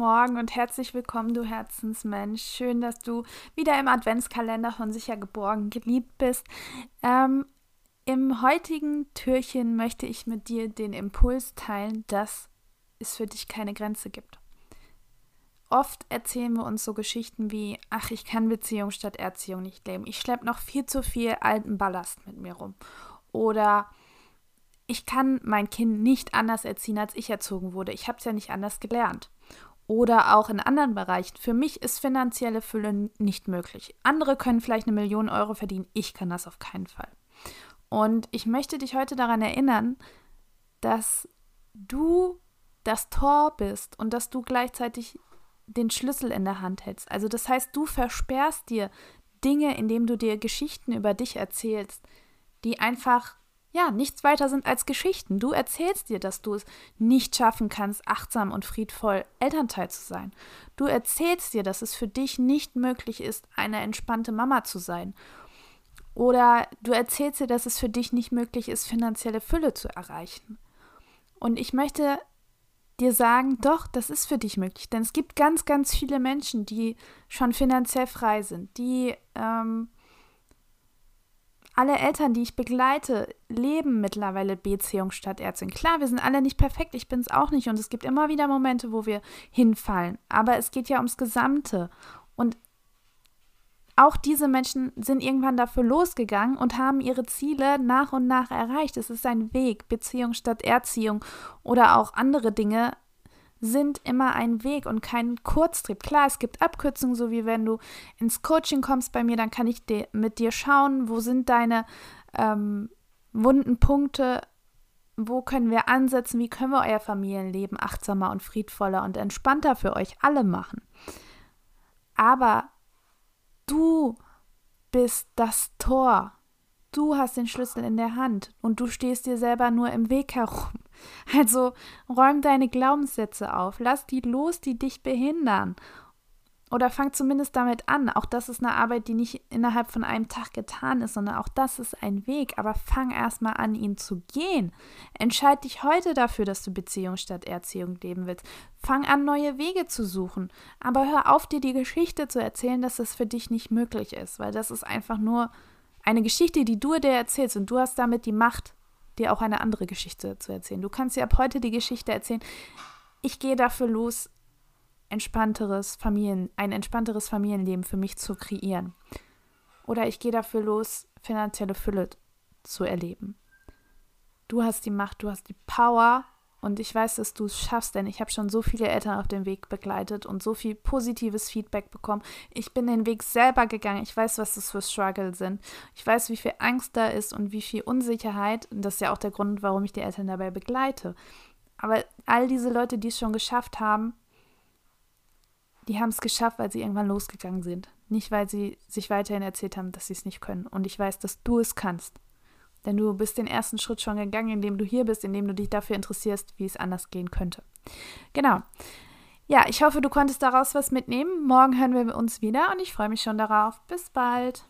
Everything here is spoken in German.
Morgen und herzlich willkommen, du Herzensmensch. Schön, dass du wieder im Adventskalender von sicher geborgen geliebt bist. Ähm, Im heutigen Türchen möchte ich mit dir den Impuls teilen, dass es für dich keine Grenze gibt. Oft erzählen wir uns so Geschichten wie, ach, ich kann Beziehung statt Erziehung nicht leben. Ich schleppe noch viel zu viel alten Ballast mit mir rum. Oder ich kann mein Kind nicht anders erziehen, als ich erzogen wurde. Ich habe es ja nicht anders gelernt. Oder auch in anderen Bereichen. Für mich ist finanzielle Fülle nicht möglich. Andere können vielleicht eine Million Euro verdienen. Ich kann das auf keinen Fall. Und ich möchte dich heute daran erinnern, dass du das Tor bist und dass du gleichzeitig den Schlüssel in der Hand hältst. Also das heißt, du versperrst dir Dinge, indem du dir Geschichten über dich erzählst, die einfach ja, nichts weiter sind als Geschichten. Du erzählst dir, dass du es nicht schaffen kannst, achtsam und friedvoll Elternteil zu sein. Du erzählst dir, dass es für dich nicht möglich ist, eine entspannte Mama zu sein. Oder du erzählst dir, dass es für dich nicht möglich ist, finanzielle Fülle zu erreichen. Und ich möchte dir sagen, doch, das ist für dich möglich. Denn es gibt ganz, ganz viele Menschen, die schon finanziell frei sind, die ähm, alle Eltern, die ich begleite, leben mittlerweile Beziehung statt Erziehung. Klar, wir sind alle nicht perfekt, ich bin es auch nicht und es gibt immer wieder Momente, wo wir hinfallen. Aber es geht ja ums Gesamte. Und auch diese Menschen sind irgendwann dafür losgegangen und haben ihre Ziele nach und nach erreicht. Es ist ein Weg, Beziehung statt Erziehung oder auch andere Dinge sind immer ein Weg und kein Kurztrip. Klar, es gibt Abkürzungen, so wie wenn du ins Coaching kommst bei mir, dann kann ich mit dir schauen, wo sind deine ähm, wunden Punkte, wo können wir ansetzen, wie können wir euer Familienleben achtsamer und friedvoller und entspannter für euch alle machen. Aber du bist das Tor. Du hast den Schlüssel in der Hand und du stehst dir selber nur im Weg herum. Also räum deine Glaubenssätze auf, lass die los, die dich behindern. Oder fang zumindest damit an. Auch das ist eine Arbeit, die nicht innerhalb von einem Tag getan ist, sondern auch das ist ein Weg. Aber fang erstmal an, ihn zu gehen. Entscheid dich heute dafür, dass du Beziehung statt Erziehung leben willst. Fang an, neue Wege zu suchen. Aber hör auf, dir die Geschichte zu erzählen, dass es für dich nicht möglich ist, weil das ist einfach nur eine Geschichte, die du dir erzählst und du hast damit die Macht, dir auch eine andere Geschichte zu erzählen. Du kannst dir ab heute die Geschichte erzählen, ich gehe dafür los, entspannteres Familien, ein entspannteres Familienleben für mich zu kreieren. Oder ich gehe dafür los, finanzielle Fülle zu erleben. Du hast die Macht, du hast die Power, und ich weiß, dass du es schaffst, denn ich habe schon so viele Eltern auf dem Weg begleitet und so viel positives Feedback bekommen. Ich bin den Weg selber gegangen. Ich weiß, was das für Struggle sind. Ich weiß, wie viel Angst da ist und wie viel Unsicherheit. Und das ist ja auch der Grund, warum ich die Eltern dabei begleite. Aber all diese Leute, die es schon geschafft haben, die haben es geschafft, weil sie irgendwann losgegangen sind. Nicht, weil sie sich weiterhin erzählt haben, dass sie es nicht können. Und ich weiß, dass du es kannst. Denn du bist den ersten Schritt schon gegangen, indem du hier bist, indem du dich dafür interessierst, wie es anders gehen könnte. Genau. Ja, ich hoffe, du konntest daraus was mitnehmen. Morgen hören wir uns wieder und ich freue mich schon darauf. Bis bald.